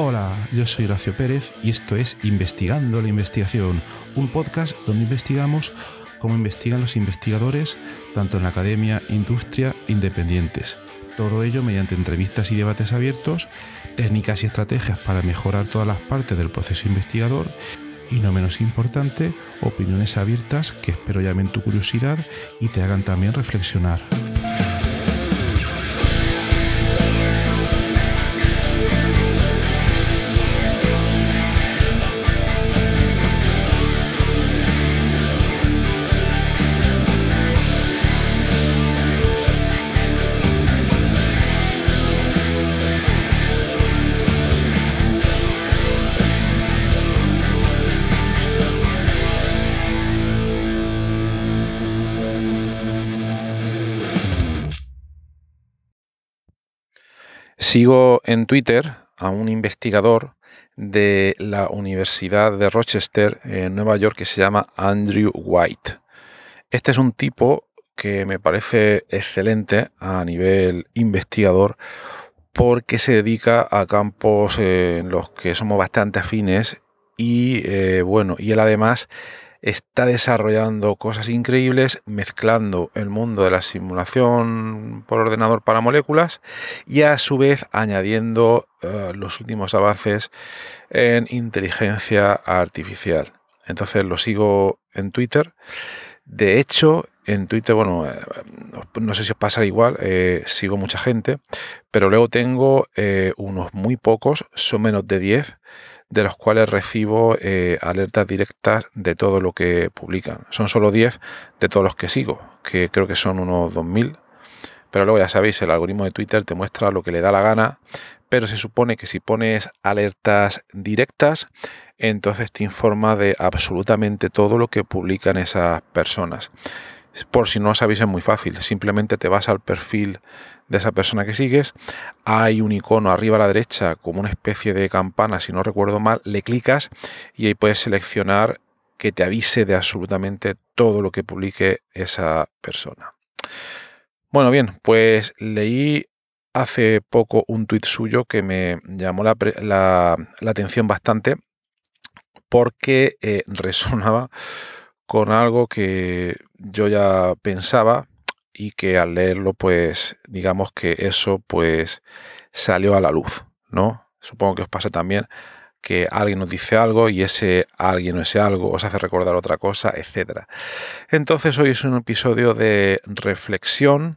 Hola, yo soy Horacio Pérez y esto es Investigando la Investigación, un podcast donde investigamos cómo investigan los investigadores tanto en la academia, industria, independientes. Todo ello mediante entrevistas y debates abiertos, técnicas y estrategias para mejorar todas las partes del proceso investigador y no menos importante, opiniones abiertas que espero llamen tu curiosidad y te hagan también reflexionar. Sigo en Twitter a un investigador de la Universidad de Rochester en Nueva York que se llama Andrew White. Este es un tipo que me parece excelente a nivel investigador porque se dedica a campos en los que somos bastante afines y eh, bueno, y él además está desarrollando cosas increíbles mezclando el mundo de la simulación por ordenador para moléculas y a su vez añadiendo eh, los últimos avances en inteligencia artificial. Entonces lo sigo en Twitter. De hecho, en Twitter, bueno, eh, no sé si os pasa igual, eh, sigo mucha gente, pero luego tengo unos muy pocos, son menos de 10 de los cuales recibo eh, alertas directas de todo lo que publican. Son solo 10 de todos los que sigo, que creo que son unos 2000. Pero luego ya sabéis, el algoritmo de Twitter te muestra lo que le da la gana, pero se supone que si pones alertas directas, entonces te informa de absolutamente todo lo que publican esas personas. Por si no sabéis, es muy fácil. Simplemente te vas al perfil de esa persona que sigues. Hay un icono arriba a la derecha como una especie de campana, si no recuerdo mal. Le clicas y ahí puedes seleccionar que te avise de absolutamente todo lo que publique esa persona. Bueno, bien, pues leí hace poco un tuit suyo que me llamó la, atención bastante porque eh, resonaba con algo que yo ya pensaba y que al leerlo, pues digamos que eso pues salió a la luz, ¿no? Supongo que os pasa también que alguien nos dice algo y ese alguien o ese algo os hace recordar otra cosa, etc. Entonces hoy es un episodio de reflexión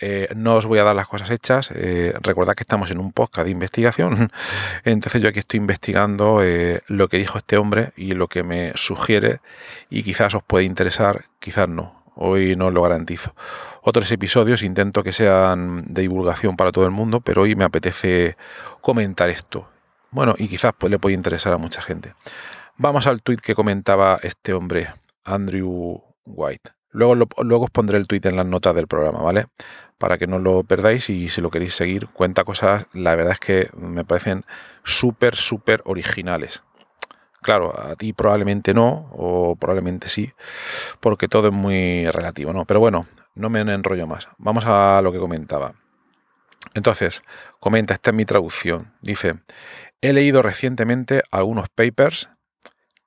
eh, no os voy a dar las cosas hechas. Eh, recordad que estamos en un podcast de investigación. Entonces yo aquí estoy investigando eh, lo que dijo este hombre y lo que me sugiere y quizás os puede interesar, quizás no. Hoy no lo garantizo. Otros episodios intento que sean de divulgación para todo el mundo, pero hoy me apetece comentar esto. Bueno, y quizás pues, le puede interesar a mucha gente. Vamos al tweet que comentaba este hombre, Andrew White. Luego, os pondré el tweet en las notas del programa, ¿vale? Para que no lo perdáis y si lo queréis seguir, cuenta cosas, la verdad es que me parecen súper, súper originales. Claro, a ti probablemente no, o probablemente sí, porque todo es muy relativo, ¿no? Pero bueno, no me enrollo más. Vamos a lo que comentaba. Entonces, comenta, esta es mi traducción. Dice, he leído recientemente algunos papers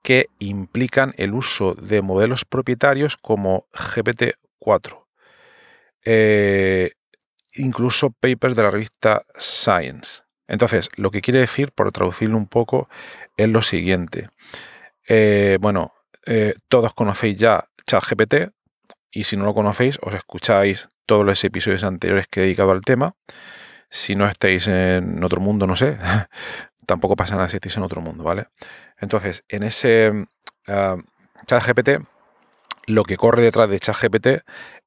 que implican el uso de modelos propietarios como GPT-4. Eh, incluso papers de la revista Science. Entonces, lo que quiere decir, por traducirlo un poco, es lo siguiente. Eh, bueno, eh, todos conocéis ya ChatGPT y si no lo conocéis, os escucháis todos los episodios anteriores que he dedicado al tema. Si no estáis en otro mundo, no sé, tampoco pasa nada si estáis en otro mundo, ¿vale? Entonces, en ese uh, ChatGPT, lo que corre detrás de ChatGPT,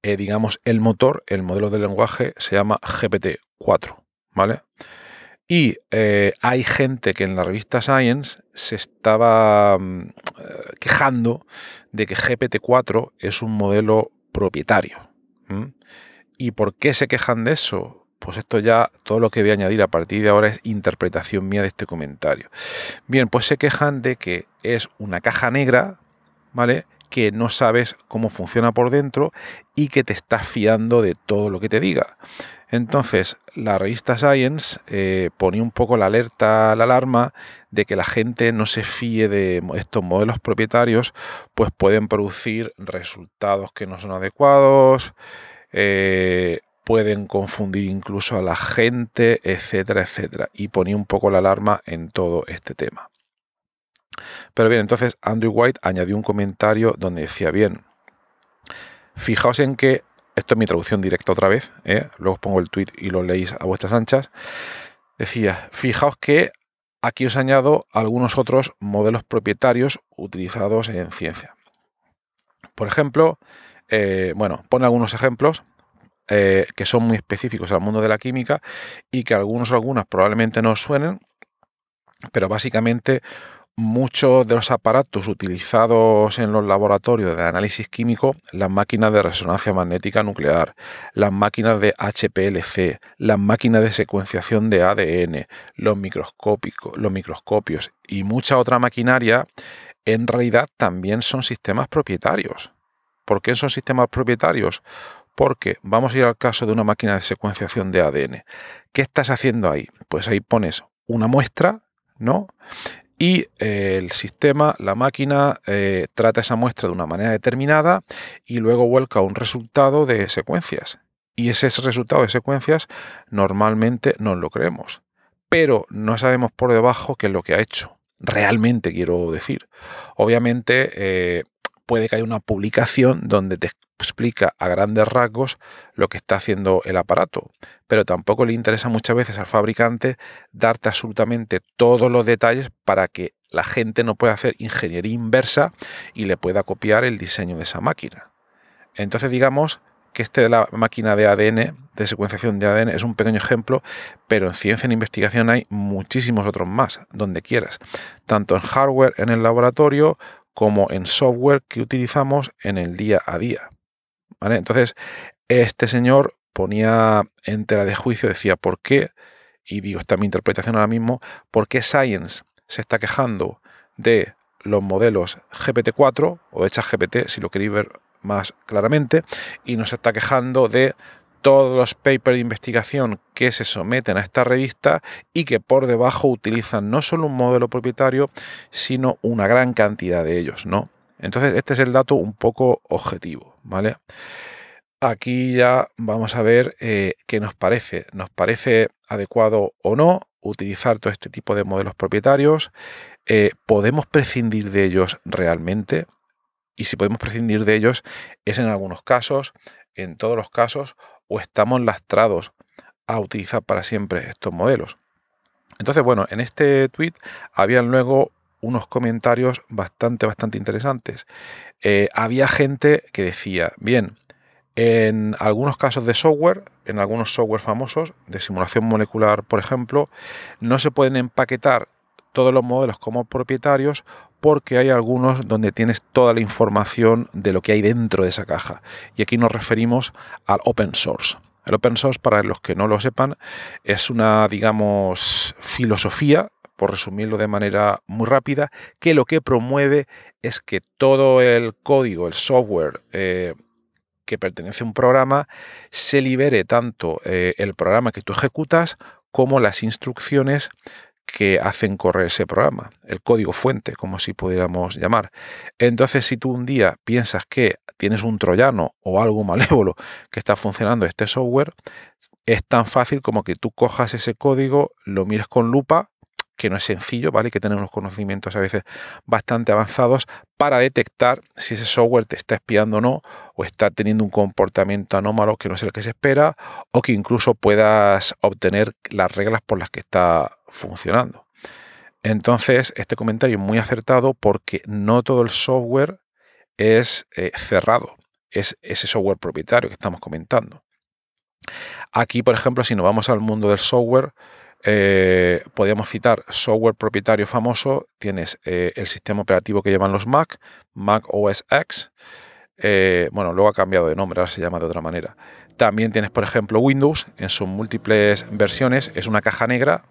eh, digamos, el motor, el modelo de lenguaje, se llama GPT-4, ¿vale? Y eh, hay gente que en la revista Science se estaba mm, quejando de que GPT-4 es un modelo propietario. ¿Y por qué se quejan de eso? Pues esto ya, todo lo que voy a añadir a partir de ahora es interpretación mía de este comentario. Bien, pues se quejan de que es una caja negra, ¿vale? que no sabes cómo funciona por dentro y que te estás fiando de todo lo que te diga. Entonces, la revista Science eh, ponía un poco la alerta, la alarma de que la gente no se fíe de estos modelos propietarios, pues pueden producir resultados que no son adecuados, eh, pueden confundir incluso a la gente, etcétera, etcétera. Y ponía un poco la alarma en todo este tema. Pero bien, entonces Andrew White añadió un comentario donde decía, bien, fijaos en que esto es mi traducción directa otra vez, ¿eh? luego os pongo el tweet y lo leéis a vuestras anchas. Decía, fijaos que aquí os añado algunos otros modelos propietarios utilizados en ciencia. Por ejemplo, eh, bueno, pone algunos ejemplos eh, que son muy específicos al mundo de la química y que algunos o algunas probablemente no suenen, pero básicamente muchos de los aparatos utilizados en los laboratorios de análisis químico, las máquinas de resonancia magnética nuclear, las máquinas de HPLC, las máquinas de secuenciación de ADN, los, los microscopios y mucha otra maquinaria, en realidad también son sistemas propietarios. ¿Por qué son sistemas propietarios? Porque vamos a ir al caso de una máquina de secuenciación de ADN. ¿Qué estás haciendo ahí? Pues ahí pones una muestra, ¿no? y eh, el sistema, la máquina, eh, trata esa muestra de una manera determinada y luego vuelca un resultado de secuencias. Y ese resultado de secuencias normalmente no lo creemos. Pero no sabemos por debajo qué es lo que ha hecho. Realmente quiero decir. Obviamente eh, puede que haya una publicación donde te explica a grandes rasgos lo que está haciendo el aparato, pero tampoco le interesa muchas veces al fabricante darte absolutamente todos los detalles para que la gente no pueda hacer ingeniería inversa y le pueda copiar el diseño de esa máquina. Entonces digamos que este de la máquina de ADN, de secuenciación de ADN, es un pequeño ejemplo, pero en ciencia e investigación hay muchísimos otros más, donde quieras, tanto en hardware en el laboratorio como en software que utilizamos en el día a día. Entonces, este señor ponía en tela de juicio, decía, ¿por qué? Y digo, esta es mi interpretación ahora mismo, ¿por qué Science se está quejando de los modelos GPT-4 o de GPT, si lo queréis ver más claramente, y nos está quejando de todos los papers de investigación que se someten a esta revista y que por debajo utilizan no solo un modelo propietario, sino una gran cantidad de ellos, ¿no? Entonces, este es el dato un poco objetivo, ¿vale? Aquí ya vamos a ver eh, qué nos parece. ¿Nos parece adecuado o no utilizar todo este tipo de modelos propietarios? Eh, ¿Podemos prescindir de ellos realmente? Y si podemos prescindir de ellos, es en algunos casos, en todos los casos, o estamos lastrados a utilizar para siempre estos modelos. Entonces, bueno, en este tweet habían luego unos comentarios bastante, bastante interesantes. Eh, había gente que decía, bien, en algunos casos de software, en algunos software famosos, de simulación molecular, por ejemplo, no se pueden empaquetar todos los modelos como propietarios porque hay algunos donde tienes toda la información de lo que hay dentro de esa caja. Y aquí nos referimos al open source. El open source, para los que no lo sepan, es una, digamos, filosofía, por resumirlo de manera muy rápida, que lo que promueve es que todo el código, el software eh, que pertenece a un programa, se libere tanto eh, el programa que tú ejecutas como las instrucciones que hacen correr ese programa, el código fuente, como si pudiéramos llamar. Entonces, si tú un día piensas que tienes un troyano o algo malévolo que está funcionando este software, es tan fácil como que tú cojas ese código, lo mires con lupa que no es sencillo, ¿vale? Que tener unos conocimientos a veces bastante avanzados para detectar si ese software te está espiando o no, o está teniendo un comportamiento anómalo que no es el que se espera, o que incluso puedas obtener las reglas por las que está funcionando. Entonces, este comentario es muy acertado porque no todo el software es eh, cerrado, es ese software propietario que estamos comentando. Aquí, por ejemplo, si nos vamos al mundo del software, eh, podríamos citar software propietario famoso. Tienes eh, el sistema operativo que llevan los Mac, Mac OS X. Eh, bueno, luego ha cambiado de nombre, ahora se llama de otra manera. También tienes, por ejemplo, Windows en sus múltiples versiones. Es una caja negra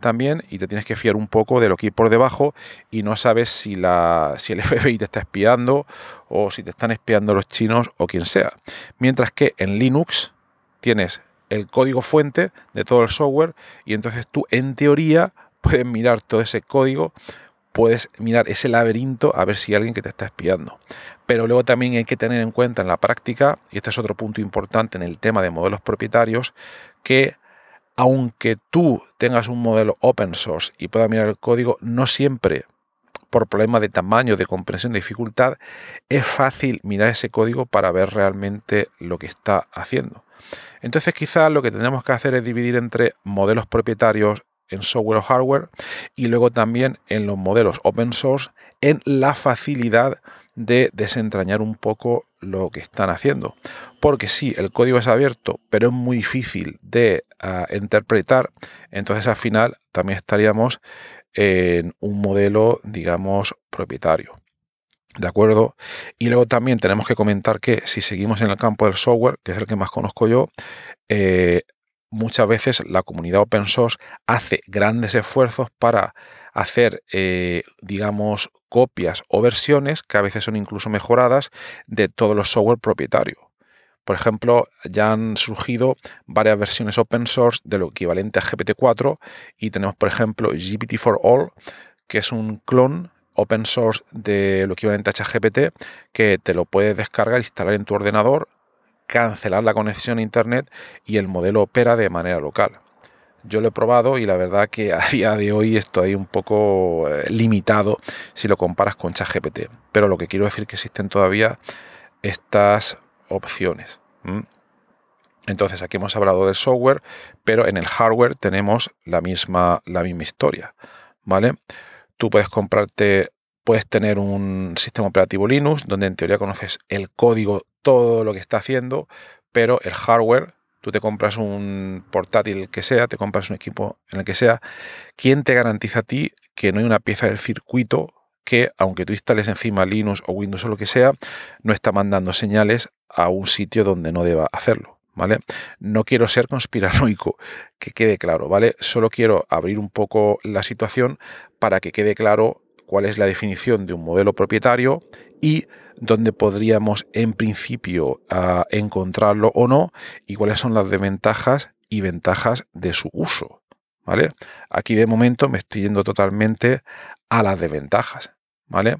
también y te tienes que fiar un poco de lo que hay por debajo y no sabes si, la, si el FBI te está espiando o si te están espiando los chinos o quien sea. Mientras que en Linux tienes el código fuente de todo el software y entonces tú en teoría puedes mirar todo ese código, puedes mirar ese laberinto a ver si hay alguien que te está espiando. Pero luego también hay que tener en cuenta en la práctica, y este es otro punto importante en el tema de modelos propietarios, que aunque tú tengas un modelo open source y puedas mirar el código, no siempre por problemas de tamaño, de comprensión, de dificultad, es fácil mirar ese código para ver realmente lo que está haciendo. Entonces quizás lo que tenemos que hacer es dividir entre modelos propietarios en software o hardware y luego también en los modelos open source en la facilidad de desentrañar un poco lo que están haciendo. Porque sí, el código es abierto, pero es muy difícil de ah, interpretar, entonces al final también estaríamos en un modelo, digamos, propietario. ¿De acuerdo? Y luego también tenemos que comentar que si seguimos en el campo del software, que es el que más conozco yo, eh, muchas veces la comunidad open source hace grandes esfuerzos para hacer, eh, digamos, copias o versiones que a veces son incluso mejoradas de todos los software propietarios. Por ejemplo, ya han surgido varias versiones open source de lo equivalente a GPT-4 y tenemos, por ejemplo, GPT for All, que es un clon open source de lo equivalente a ChatGPT que te lo puedes descargar, instalar en tu ordenador, cancelar la conexión a internet y el modelo opera de manera local. Yo lo he probado y la verdad que a día de hoy estoy un poco eh, limitado si lo comparas con ChatGPT. Pero lo que quiero decir es que existen todavía estas opciones. Entonces aquí hemos hablado del software, pero en el hardware tenemos la misma, la misma historia. ¿Vale? Tú puedes comprarte, puedes tener un sistema operativo Linux donde en teoría conoces el código, todo lo que está haciendo, pero el hardware tú te compras un portátil que sea, te compras un equipo en el que sea, ¿quién te garantiza a ti que no hay una pieza del circuito que, aunque tú instales encima Linux o Windows o lo que sea, no está mandando señales a un sitio donde no deba hacerlo? ¿Vale? No quiero ser conspiranoico, que quede claro, ¿vale? Solo quiero abrir un poco la situación para que quede claro cuál es la definición de un modelo propietario y dónde podríamos en principio ah, encontrarlo o no y cuáles son las desventajas y ventajas de su uso. ¿Vale? Aquí de momento me estoy yendo totalmente a las desventajas. ¿Vale?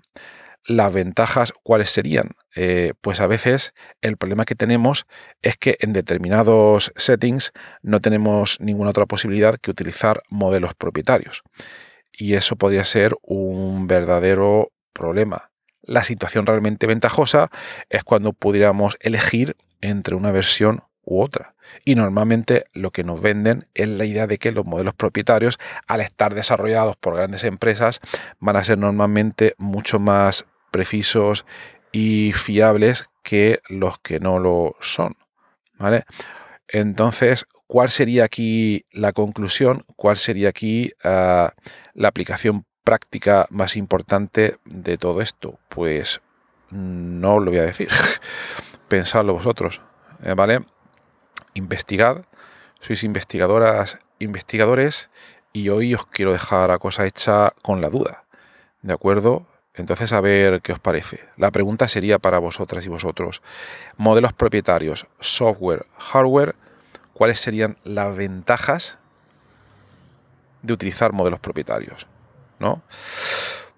Las ventajas, ¿cuáles serían? Eh, pues a veces el problema que tenemos es que en determinados settings no tenemos ninguna otra posibilidad que utilizar modelos propietarios. Y eso podría ser un verdadero problema. La situación realmente ventajosa es cuando pudiéramos elegir entre una versión u otra. Y normalmente lo que nos venden es la idea de que los modelos propietarios, al estar desarrollados por grandes empresas, van a ser normalmente mucho más precisos y fiables que los que no lo son. ¿Vale? Entonces, ¿cuál sería aquí la conclusión? ¿Cuál sería aquí ah, la aplicación práctica más importante de todo esto? Pues no lo voy a decir. Pensadlo vosotros. ¿eh? ¿Vale? Investigad. Sois investigadoras, investigadores, y hoy os quiero dejar a cosa hecha con la duda. ¿De acuerdo? Entonces, a ver qué os parece. La pregunta sería para vosotras y vosotros. Modelos propietarios, software, hardware, ¿cuáles serían las ventajas de utilizar modelos propietarios? ¿No?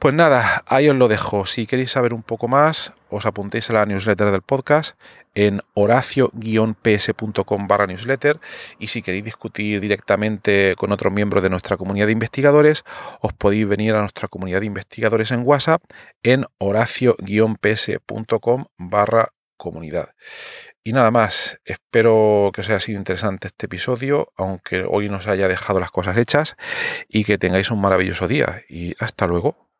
Pues nada, ahí os lo dejo. Si queréis saber un poco más, os apuntéis a la newsletter del podcast en horacio-ps.com barra newsletter y si queréis discutir directamente con otros miembros de nuestra comunidad de investigadores, os podéis venir a nuestra comunidad de investigadores en WhatsApp en horacio-ps.com barra comunidad. Y nada más, espero que os haya sido interesante este episodio, aunque hoy nos haya dejado las cosas hechas, y que tengáis un maravilloso día. Y hasta luego.